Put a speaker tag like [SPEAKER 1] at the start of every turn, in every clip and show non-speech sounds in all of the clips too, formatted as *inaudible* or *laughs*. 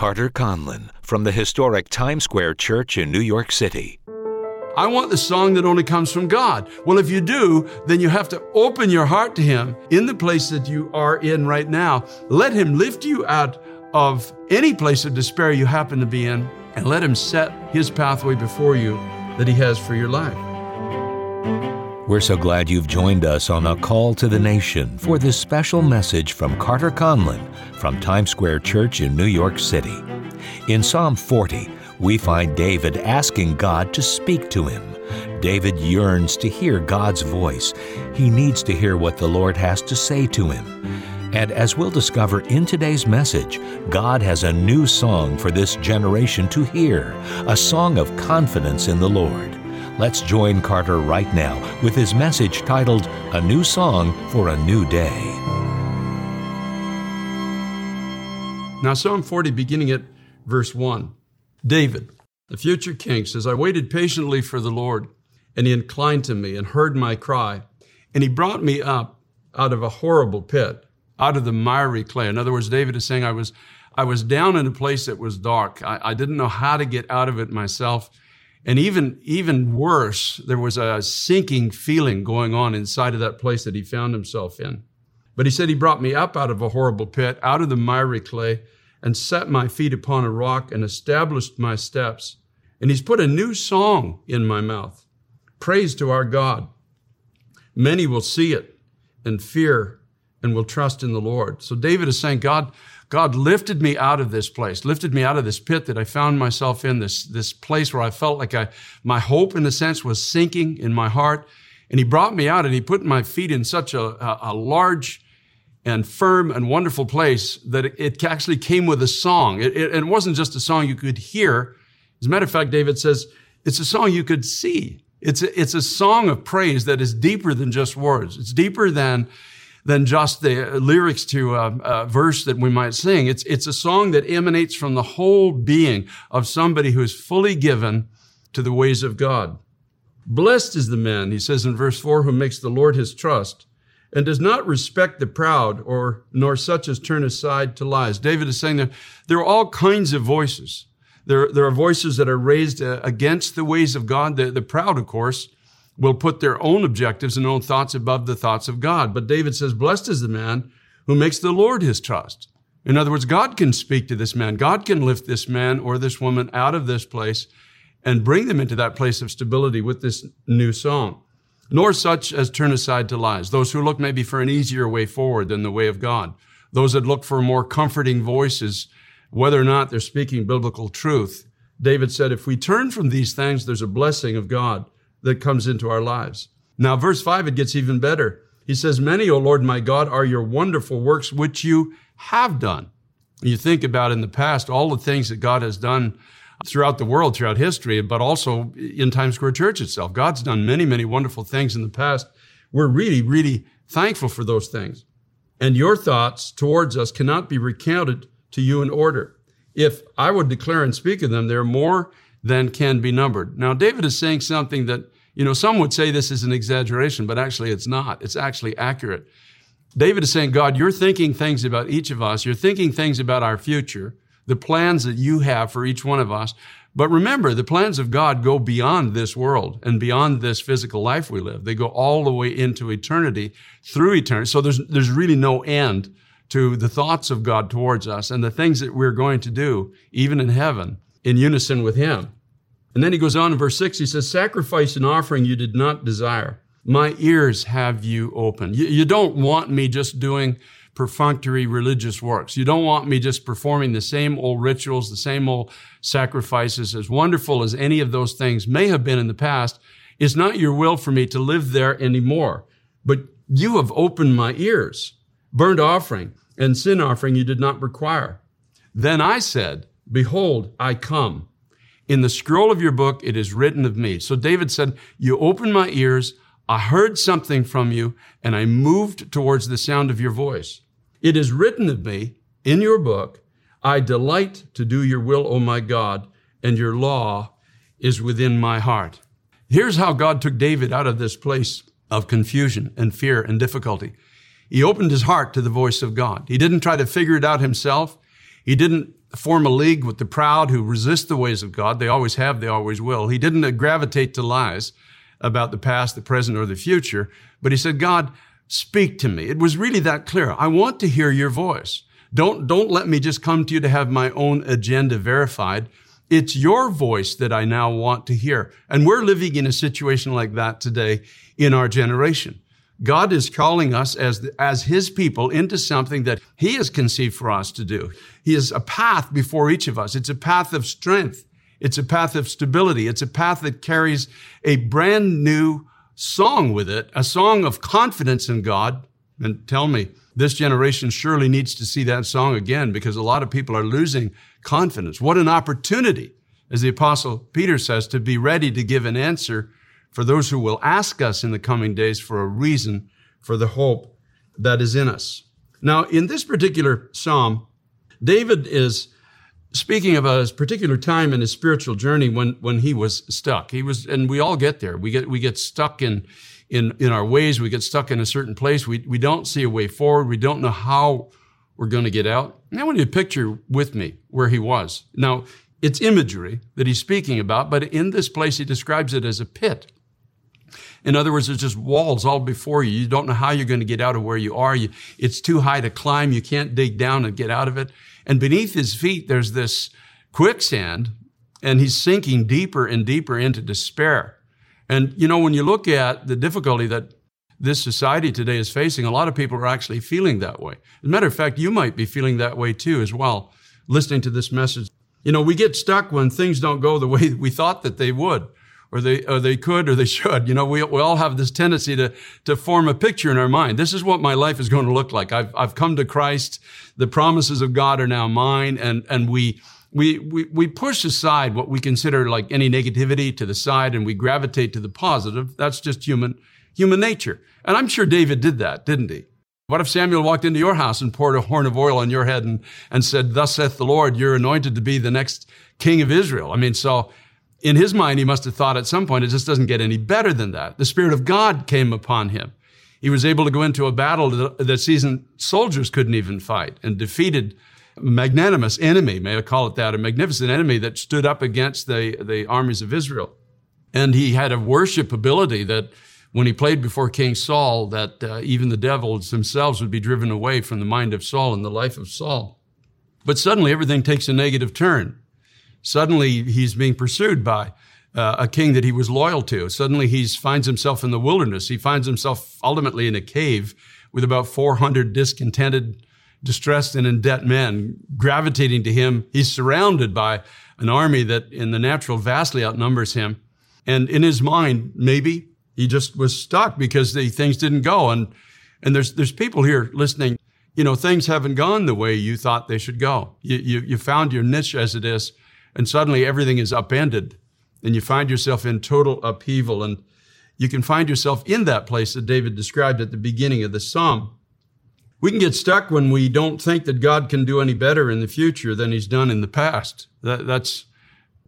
[SPEAKER 1] Carter Conlon from the historic Times Square Church in New York City.
[SPEAKER 2] I want the song that only comes from God. Well, if you do, then you have to open your heart to Him in the place that you are in right now. Let Him lift you out of any place of despair you happen to be in, and let Him set His pathway before you that He has for your life.
[SPEAKER 1] We're so glad you've joined us on a call to the nation for this special message from Carter Conlon from Times Square Church in New York City. In Psalm 40, we find David asking God to speak to him. David yearns to hear God's voice. He needs to hear what the Lord has to say to him. And as we'll discover in today's message, God has a new song for this generation to hear, a song of confidence in the Lord. Let's join Carter right now with his message titled A New Song for a New Day.
[SPEAKER 2] Now, Psalm 40, beginning at verse 1. David, the future king, says, I waited patiently for the Lord, and he inclined to me and heard my cry. And he brought me up out of a horrible pit, out of the miry clay. In other words, David is saying, I was, I was down in a place that was dark. I, I didn't know how to get out of it myself. And even, even worse, there was a sinking feeling going on inside of that place that he found himself in. But he said, He brought me up out of a horrible pit, out of the miry clay and set my feet upon a rock and established my steps. And he's put a new song in my mouth. Praise to our God. Many will see it and fear and will trust in the Lord. So David is saying, God, God lifted me out of this place, lifted me out of this pit that I found myself in, this, this place where I felt like I, my hope in a sense was sinking in my heart. And he brought me out and he put my feet in such a, a, large and firm and wonderful place that it actually came with a song. It, it, it, wasn't just a song you could hear. As a matter of fact, David says it's a song you could see. It's a, it's a song of praise that is deeper than just words. It's deeper than, than just the lyrics to a, a verse that we might sing. It's, it's a song that emanates from the whole being of somebody who is fully given to the ways of God. Blessed is the man, he says in verse four, who makes the Lord his trust and does not respect the proud or nor such as turn aside to lies. David is saying that there are all kinds of voices. There, there are voices that are raised uh, against the ways of God. The, the proud, of course, will put their own objectives and own thoughts above the thoughts of God. But David says, blessed is the man who makes the Lord his trust. In other words, God can speak to this man. God can lift this man or this woman out of this place and bring them into that place of stability with this new song nor such as turn aside to lies, those who look maybe for an easier way forward than the way of God, those that look for more comforting voices, whether or not they're speaking biblical truth. David said, if we turn from these things, there's a blessing of God that comes into our lives. Now, verse five, it gets even better. He says, many, O Lord my God, are your wonderful works which you have done. You think about in the past, all the things that God has done throughout the world, throughout history, but also in Times Square Church itself. God's done many, many wonderful things in the past. We're really, really thankful for those things. And your thoughts towards us cannot be recounted to you in order. If I would declare and speak of them, they're more than can be numbered. Now, David is saying something that, you know, some would say this is an exaggeration, but actually it's not. It's actually accurate. David is saying, God, you're thinking things about each of us. You're thinking things about our future the plans that you have for each one of us. But remember, the plans of God go beyond this world and beyond this physical life we live. They go all the way into eternity through eternity. So there's, there's really no end to the thoughts of God towards us and the things that we're going to do, even in heaven, in unison with Him. And then he goes on in verse six, he says, sacrifice and offering you did not desire. My ears have you open. You, you don't want me just doing perfunctory religious works. You don't want me just performing the same old rituals, the same old sacrifices, as wonderful as any of those things may have been in the past. It's not your will for me to live there anymore. But you have opened my ears. Burnt offering and sin offering you did not require. Then I said, Behold, I come. In the scroll of your book, it is written of me. So David said, You opened my ears. I heard something from you and I moved towards the sound of your voice. It is written of me in your book, I delight to do your will, O my God, and your law is within my heart. Here's how God took David out of this place of confusion and fear and difficulty. He opened his heart to the voice of God. He didn't try to figure it out himself. He didn't form a league with the proud who resist the ways of God. They always have, they always will. He didn't gravitate to lies about the past, the present, or the future, but he said, God, speak to me. It was really that clear. I want to hear your voice. Don't, don't let me just come to you to have my own agenda verified. It's your voice that I now want to hear. And we're living in a situation like that today in our generation. God is calling us as, as His people into something that He has conceived for us to do. He has a path before each of us. It's a path of strength. It's a path of stability. It's a path that carries a brand new song with it, a song of confidence in God. And tell me, this generation surely needs to see that song again because a lot of people are losing confidence. What an opportunity, as the apostle Peter says, to be ready to give an answer for those who will ask us in the coming days for a reason for the hope that is in us. Now, in this particular psalm, David is speaking of a particular time in his spiritual journey when, when he was stuck. He was, and we all get there. We get, we get stuck in, in, in our ways. We get stuck in a certain place. We, we don't see a way forward. We don't know how we're going to get out. And I want you to picture with me where he was. Now, it's imagery that he's speaking about, but in this place, he describes it as a pit. In other words, there's just walls all before you. You don't know how you're going to get out of where you are. You, it's too high to climb. You can't dig down and get out of it. And beneath his feet, there's this quicksand, and he's sinking deeper and deeper into despair. And, you know, when you look at the difficulty that this society today is facing, a lot of people are actually feeling that way. As a matter of fact, you might be feeling that way too as well, listening to this message. You know, we get stuck when things don't go the way we thought that they would or they, or they could, or they should. You know, we, we all have this tendency to, to form a picture in our mind. This is what my life is going to look like. I've, I've come to Christ. The promises of God are now mine. And, and we, we, we, we push aside what we consider like any negativity to the side and we gravitate to the positive. That's just human, human nature. And I'm sure David did that, didn't he? What if Samuel walked into your house and poured a horn of oil on your head and, and said, Thus saith the Lord, you're anointed to be the next king of Israel? I mean, so in his mind, he must have thought at some point, it just doesn't get any better than that. The Spirit of God came upon him. He was able to go into a battle that seasoned soldiers couldn't even fight and defeated a magnanimous enemy, may I call it that, a magnificent enemy that stood up against the, the armies of Israel. And he had a worship ability that when he played before King Saul, that uh, even the devils themselves would be driven away from the mind of Saul and the life of Saul. But suddenly everything takes a negative turn. Suddenly he's being pursued by uh, a king that he was loyal to. Suddenly he finds himself in the wilderness. He finds himself ultimately in a cave with about 400 discontented, distressed, and in debt men gravitating to him. He's surrounded by an army that in the natural vastly outnumbers him. And in his mind, maybe he just was stuck because the things didn't go. And, and there's, there's people here listening. You know, things haven't gone the way you thought they should go. You, you, you found your niche as it is and suddenly everything is upended and you find yourself in total upheaval and you can find yourself in that place that David described at the beginning of the psalm. We can get stuck when we don't think that God can do any better in the future than he's done in the past. That, that's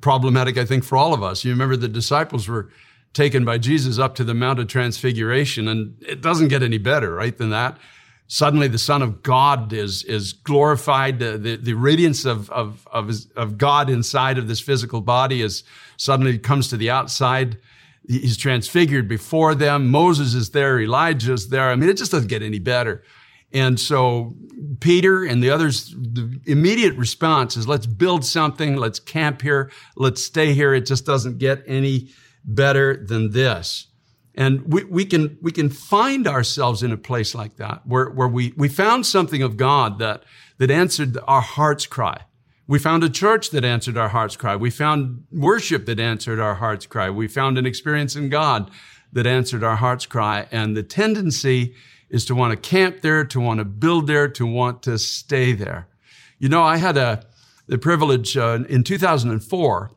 [SPEAKER 2] problematic, I think, for all of us. You remember the disciples were taken by Jesus up to the Mount of Transfiguration, and it doesn't get any better, right, than that suddenly the Son of God is, is glorified. The, the, the radiance of, of, of, his, of, God inside of this physical body is suddenly comes to the outside. He's transfigured before them. Moses is there. Elijah is there. I mean, it just doesn't get any better. And so Peter and the others, the immediate response is let's build something. Let's camp here. Let's stay here. It just doesn't get any better than this. And we, we, can, we can find ourselves in a place like that where, where we, we found something of God that, that answered our heart's cry. We found a church that answered our heart's cry. We found worship that answered our heart's cry. We found an experience in God that answered our heart's cry. And the tendency is to want to camp there, to want to build there, to want to stay there. You know, I had a, the privilege uh, in 2004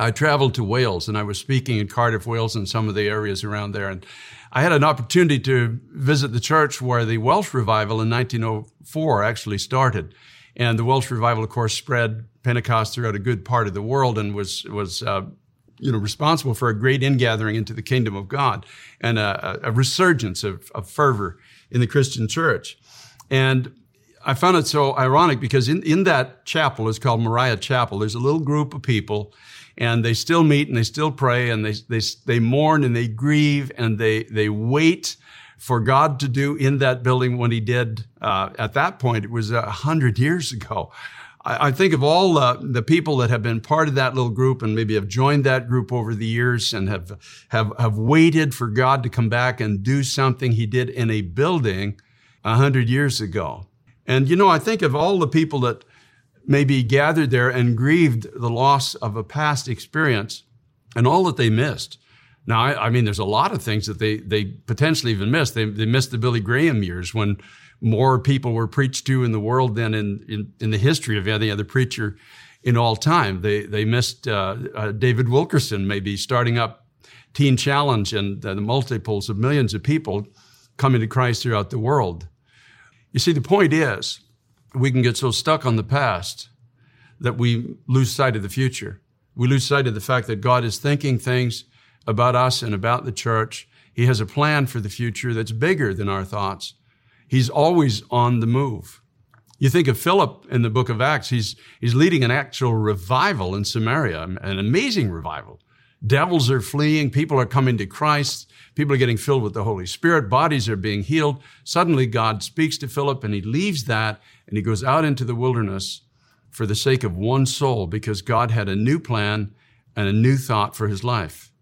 [SPEAKER 2] I traveled to Wales and I was speaking in Cardiff, Wales, and some of the areas around there. And I had an opportunity to visit the church where the Welsh revival in 1904 actually started. And the Welsh revival, of course, spread Pentecost throughout a good part of the world and was, was, uh, you know, responsible for a great ingathering into the kingdom of God and a, a resurgence of, of fervor in the Christian church. And I found it so ironic because in, in that chapel, it's called Moriah Chapel, there's a little group of people and they still meet and they still pray and they, they, they mourn and they grieve and they, they wait for God to do in that building when he did, uh, at that point, it was a hundred years ago. I, I, think of all uh, the people that have been part of that little group and maybe have joined that group over the years and have, have, have waited for God to come back and do something he did in a building a hundred years ago. And, you know, I think of all the people that maybe gathered there and grieved the loss of a past experience and all that they missed. Now, I, I mean, there's a lot of things that they, they potentially even missed. They, they missed the Billy Graham years when more people were preached to in the world than in, in, in the history of any other preacher in all time. They, they missed uh, uh, David Wilkerson maybe starting up Teen Challenge and uh, the multiples of millions of people coming to Christ throughout the world. You see, the point is, we can get so stuck on the past that we lose sight of the future. We lose sight of the fact that God is thinking things about us and about the church. He has a plan for the future that's bigger than our thoughts. He's always on the move. You think of Philip in the book of Acts, he's, he's leading an actual revival in Samaria, an amazing revival. Devils are fleeing. People are coming to Christ. People are getting filled with the Holy Spirit. Bodies are being healed. Suddenly God speaks to Philip and he leaves that and he goes out into the wilderness for the sake of one soul because God had a new plan and a new thought for his life.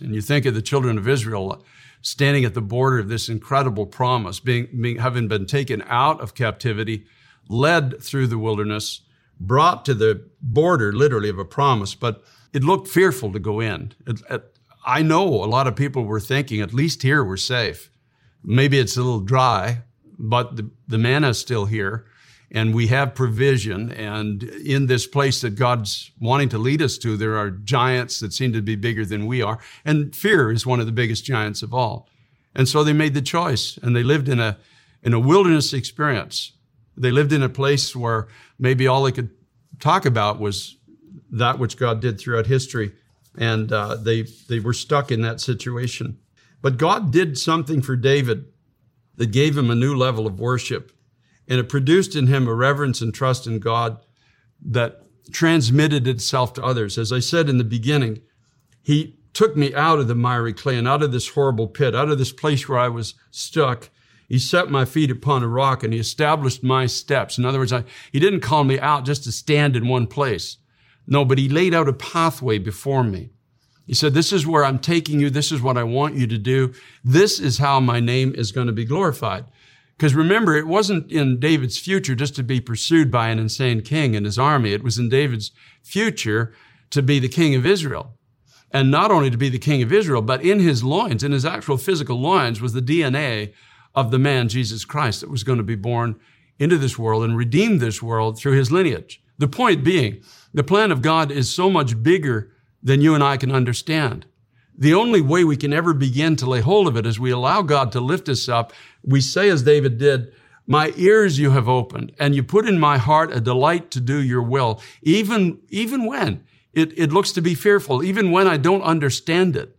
[SPEAKER 2] And you think of the children of Israel standing at the border of this incredible promise, being, being having been taken out of captivity, led through the wilderness, brought to the border, literally, of a promise. But it looked fearful to go in. It, it, I know a lot of people were thinking, at least here we're safe. Maybe it's a little dry, but the, the manna is still here and we have provision. And in this place that God's wanting to lead us to, there are giants that seem to be bigger than we are. And fear is one of the biggest giants of all. And so they made the choice and they lived in a, in a wilderness experience. They lived in a place where maybe all they could talk about was that which God did throughout history. And uh, they, they were stuck in that situation. But God did something for David that gave him a new level of worship. And it produced in him a reverence and trust in God that transmitted itself to others. As I said in the beginning, he took me out of the miry clay and out of this horrible pit, out of this place where I was stuck. He set my feet upon a rock and he established my steps. In other words, I, he didn't call me out just to stand in one place. No, but he laid out a pathway before me. He said, this is where I'm taking you. This is what I want you to do. This is how my name is going to be glorified. Because remember, it wasn't in David's future just to be pursued by an insane king and his army. It was in David's future to be the king of Israel. And not only to be the king of Israel, but in his loins, in his actual physical loins, was the DNA of the man, Jesus Christ, that was going to be born into this world and redeem this world through his lineage. The point being, the plan of God is so much bigger than you and I can understand. The only way we can ever begin to lay hold of it is we allow God to lift us up. We say, as David did, my ears you have opened, and you put in my heart a delight to do your will, even, even when it, it looks to be fearful, even when I don't understand it,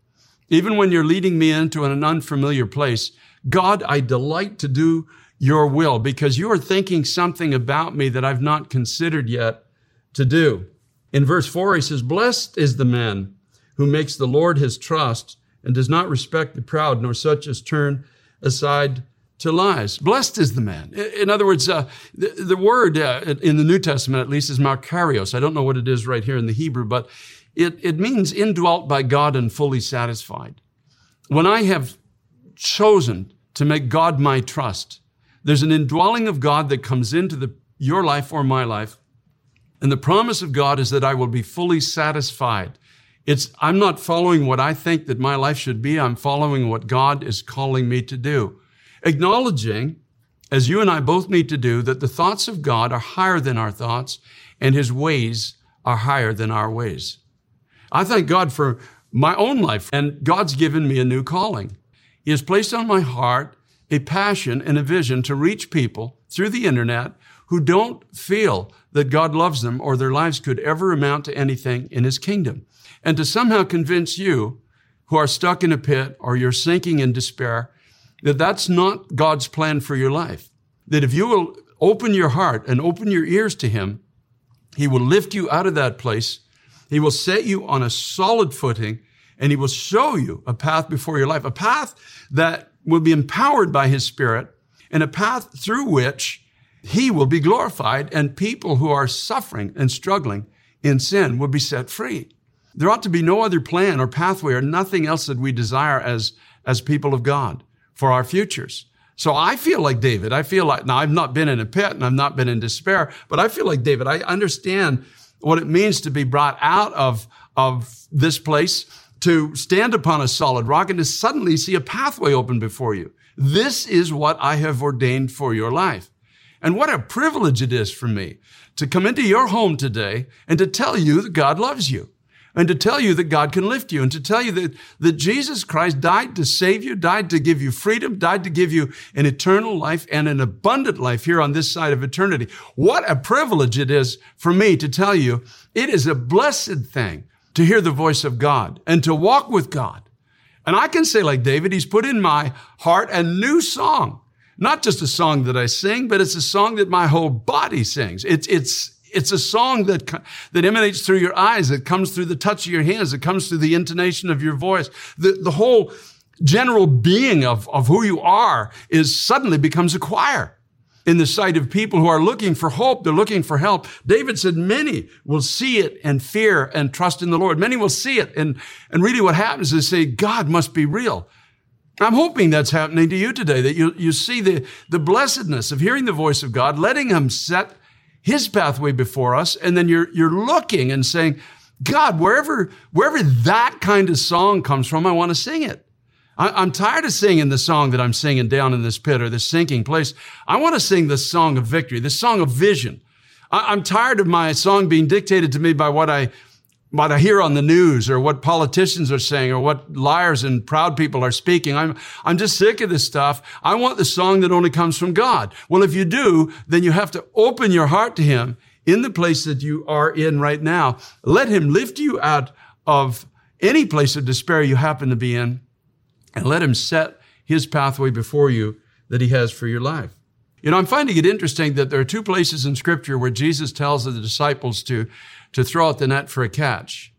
[SPEAKER 2] even when you're leading me into an unfamiliar place. God, I delight to do your will because you are thinking something about me that I've not considered yet to do. In verse 4, he says, Blessed is the man who makes the Lord his trust and does not respect the proud, nor such as turn aside to lies. Blessed is the man. In other words, uh, the, the, word uh, in the New Testament, at least, is makarios. I don't know what it is right here in the Hebrew, but it, it means indwelt by God and fully satisfied. When I have chosen to make God my trust, there's an indwelling of God that comes into the, your life or my life and the promise of God is that I will be fully satisfied. It's, I'm not following what I think that my life should be. I'm following what God is calling me to do. Acknowledging, as you and I both need to do, that the thoughts of God are higher than our thoughts and his ways are higher than our ways. I thank God for my own life and God's given me a new calling. He has placed on my heart a passion and a vision to reach people through the internet who don't feel that God loves them or their lives could ever amount to anything in his kingdom. And to somehow convince you who are stuck in a pit or you're sinking in despair that that's not God's plan for your life. That if you will open your heart and open your ears to Him, He will lift you out of that place. He will set you on a solid footing and He will show you a path before your life, a path that will be empowered by His Spirit and a path through which He will be glorified and people who are suffering and struggling in sin will be set free. There ought to be no other plan or pathway or nothing else that we desire as, as people of God for our futures. So I feel like David. I feel like, now I've not been in a pit and I've not been in despair, but I feel like David. I understand what it means to be brought out of, of this place, to stand upon a solid rock and to suddenly see a pathway open before you. This is what I have ordained for your life. And what a privilege it is for me to come into your home today and to tell you that God loves you and to tell you that God can lift you and to tell you that, that Jesus Christ died to save you, died to give you freedom, died to give you an eternal life and an abundant life here on this side of eternity. What a privilege it is for me to tell you it is a blessed thing to hear the voice of God and to walk with God. And I can say like David, he's put in my heart a new song. Not just a song that I sing, but it's a song that my whole body sings. It's, it's, it's a song that, that emanates through your eyes. It comes through the touch of your hands. It comes through the intonation of your voice. The, the whole general being of, of who you are is suddenly becomes a choir in the sight of people who are looking for hope. They're looking for help. David said many will see it and fear and trust in the Lord. Many will see it. And, and really what happens is say, God must be real. I'm hoping that's happening to you today, that you, you see the, the blessedness of hearing the voice of God, letting him set his pathway before us. And then you're, you're looking and saying, God, wherever, wherever that kind of song comes from, I want to sing it. I, am tired of singing the song that I'm singing down in this pit or this sinking place. I want to sing the song of victory, the song of vision. I, I'm tired of my song being dictated to me by what I what I hear on the news or what politicians are saying or what liars and proud people are speaking. I'm, I'm just sick of this stuff. I want the song that only comes from God. Well, if you do, then you have to open your heart to Him in the place that you are in right now. Let Him lift you out of any place of despair you happen to be in and let Him set His pathway before you that He has for your life. You know, I'm finding it interesting that there are two places in scripture where Jesus tells the disciples to to throw out the net for a catch.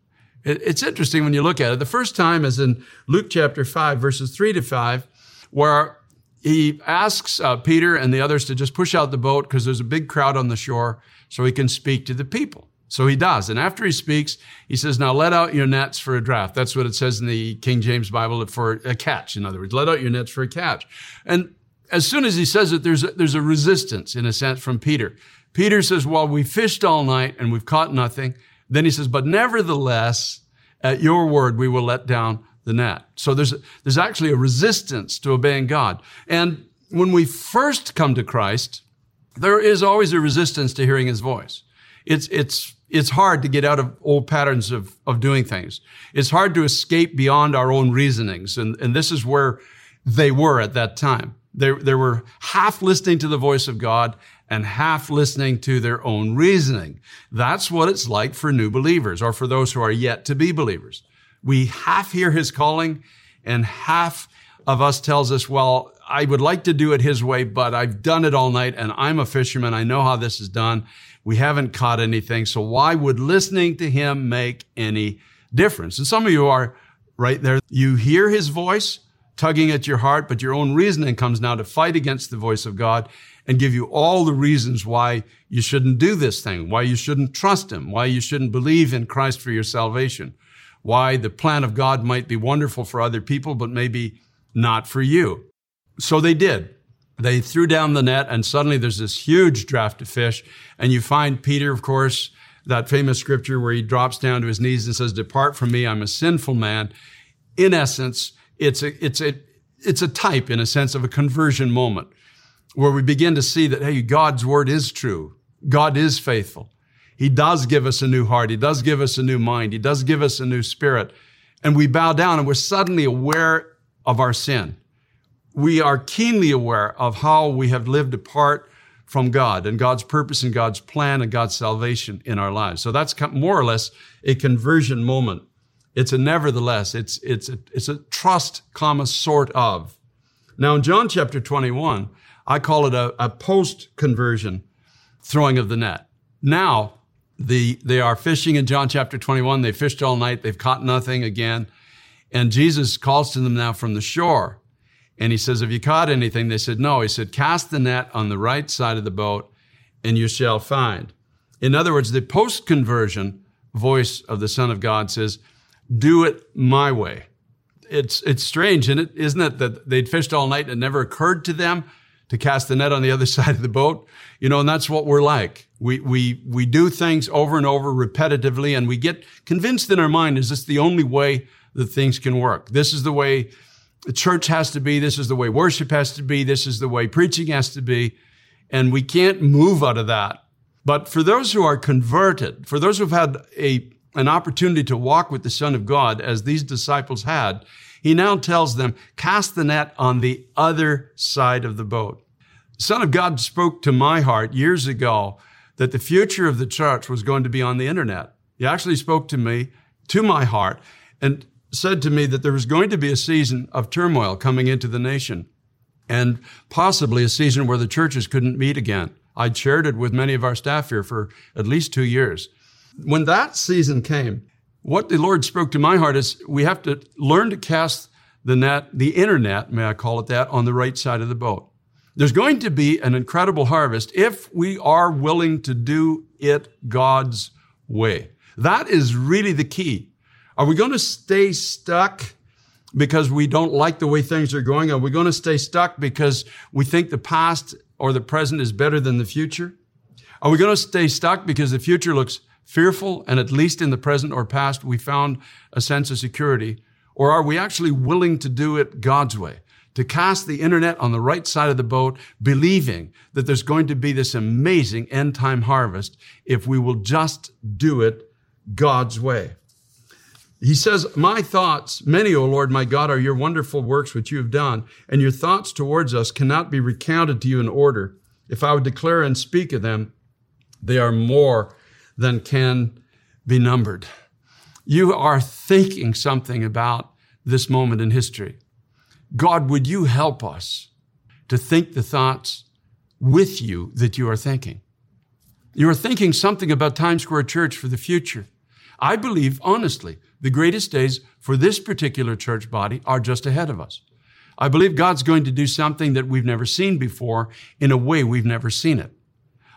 [SPEAKER 2] It's interesting when you look at it. The first time is in Luke chapter 5, verses 3 to 5, where he asks uh, Peter and the others to just push out the boat because there's a big crowd on the shore so he can speak to the people. So he does. And after he speaks, he says, Now let out your nets for a draft. That's what it says in the King James Bible for a catch. In other words, let out your nets for a catch. And as soon as he says it, there's a, there's a resistance in a sense from Peter. Peter says, well, we fished all night and we've caught nothing. Then he says, but nevertheless, at your word, we will let down the net. So there's, there's actually a resistance to obeying God. And when we first come to Christ, there is always a resistance to hearing his voice. It's, it's, it's hard to get out of old patterns of, of doing things. It's hard to escape beyond our own reasonings. And, and this is where they were at that time. They, they were half listening to the voice of God and half listening to their own reasoning. That's what it's like for new believers or for those who are yet to be believers. We half hear his calling and half of us tells us, well, I would like to do it his way, but I've done it all night and I'm a fisherman. I know how this is done. We haven't caught anything. So why would listening to him make any difference? And some of you are right there. You hear his voice tugging at your heart, but your own reasoning comes now to fight against the voice of God and give you all the reasons why you shouldn't do this thing, why you shouldn't trust Him, why you shouldn't believe in Christ for your salvation, why the plan of God might be wonderful for other people, but maybe not for you. So they did. They threw down the net and suddenly there's this huge draft of fish. And you find Peter, of course, that famous scripture where he drops down to his knees and says, depart from me. I'm a sinful man. In essence, it's a, it's a, it's a type in a sense of a conversion moment where we begin to see that, hey, God's word is true. God is faithful. He does give us a new heart. He does give us a new mind. He does give us a new spirit. And we bow down and we're suddenly aware of our sin. We are keenly aware of how we have lived apart from God and God's purpose and God's plan and God's salvation in our lives. So that's more or less a conversion moment. It's a nevertheless, it's, it's a, it's a trust, comma, sort of. Now in John chapter 21, I call it a, a post conversion throwing of the net. Now, the, they are fishing in John chapter 21. They fished all night. They've caught nothing again. And Jesus calls to them now from the shore. And he says, Have you caught anything? They said, No. He said, Cast the net on the right side of the boat and you shall find. In other words, the post conversion voice of the Son of God says, Do it my way. It's, it's strange, and it, isn't it, that they'd fished all night and it never occurred to them to cast the net on the other *laughs* side of the boat? You know, and that's what we're like. We, we, we do things over and over repetitively, and we get convinced in our mind, is this the only way that things can work? This is the way the church has to be. This is the way worship has to be. This is the way preaching has to be. And we can't move out of that. But for those who are converted, for those who've had a, an opportunity to walk with the Son of God, as these disciples had, he now tells them, cast the net on the other side of the boat. The Son of God spoke to my heart years ago that the future of the church was going to be on the internet. He actually spoke to me, to my heart, and said to me that there was going to be a season of turmoil coming into the nation and possibly a season where the churches couldn't meet again. I'd shared it with many of our staff here for at least two years. When that season came, what the Lord spoke to my heart is we have to learn to cast the net, the internet, may I call it that, on the right side of the boat. There's going to be an incredible harvest if we are willing to do it God's way. That is really the key. Are we going to stay stuck because we don't like the way things are going? Are we going to stay stuck because we think the past or the present is better than the future? Are we going to stay stuck because the future looks fearful and at least in the present or past we found a sense of security? Or are we actually willing to do it God's way? To cast the internet on the right side of the boat, believing that there's going to be this amazing end time harvest if we will just do it God's way. He says, My thoughts, many, O Lord my God, are your wonderful works which you have done, and your thoughts towards us cannot be recounted to you in order. If I would declare and speak of them, they are more than can be numbered. You are thinking something about this moment in history. God, would you help us to think the thoughts with you that you are thinking? You are thinking something about Times Square Church for the future. I believe, honestly, the greatest days for this particular church body are just ahead of us. I believe God's going to do something that we've never seen before in a way we've never seen it.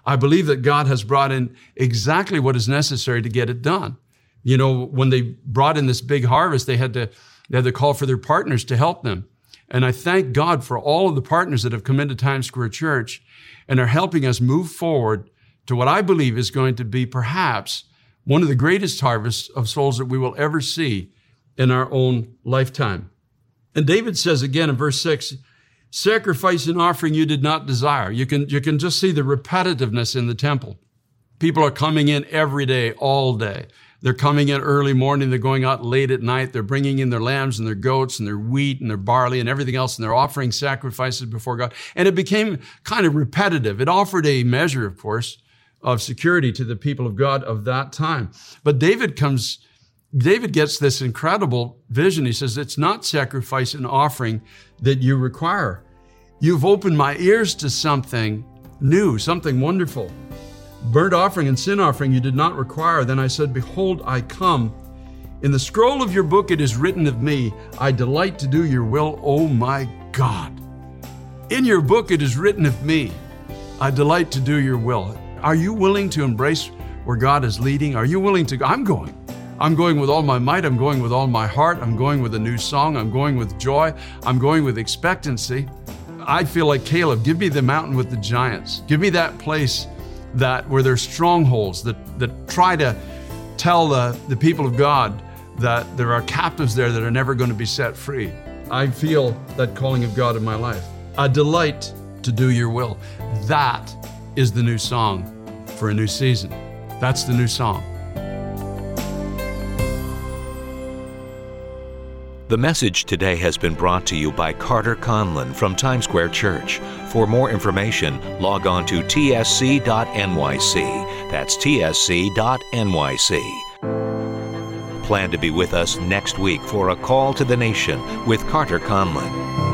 [SPEAKER 2] I believe that God has brought in exactly what is necessary to get it done. You know, when they brought in this big harvest, they had to, they had to call for their partners to help them. And I thank God for all of the partners that have come into Times Square Church and are helping us move forward to what I believe is going to be perhaps one of the greatest harvests of souls that we will ever see in our own lifetime. And David says again in verse 6 sacrifice and offering you did not desire. You can, you can just see the repetitiveness in the temple. People are coming in every day, all day. They're coming in early morning, they're going out late at night, they're bringing in their lambs and their goats and their wheat and their barley and everything else, and they're offering sacrifices before God. And it became kind of repetitive. It offered a measure, of course, of security to the people of God of that time. But David comes, David gets this incredible vision. He says, It's not sacrifice and offering that you require. You've opened my ears to something new, something wonderful. Burnt offering and sin offering you did not require. Then I said, Behold, I come. In the scroll of your book it is written of me, I delight to do your will, O my God. In your book it is written of me, I delight to do your will. Are you willing to embrace where God is leading? Are you willing to? I'm going. I'm going with all my might. I'm going with all my heart. I'm going with a new song. I'm going with joy. I'm going with expectancy. I feel like Caleb, give me the mountain with the giants. Give me that place that where there's strongholds that, that try to tell the, the people of God that there are captives there that are never going to be set free. I feel that calling of God in my life. A delight to do your will. That is the new song for a new season. That's the new song.
[SPEAKER 1] The message today has been brought to you by Carter Conlon from Times Square Church. For more information, log on to tsc.nyc. That's tsc.nyc. Plan to be with us next week for a call to the nation with Carter Conlon.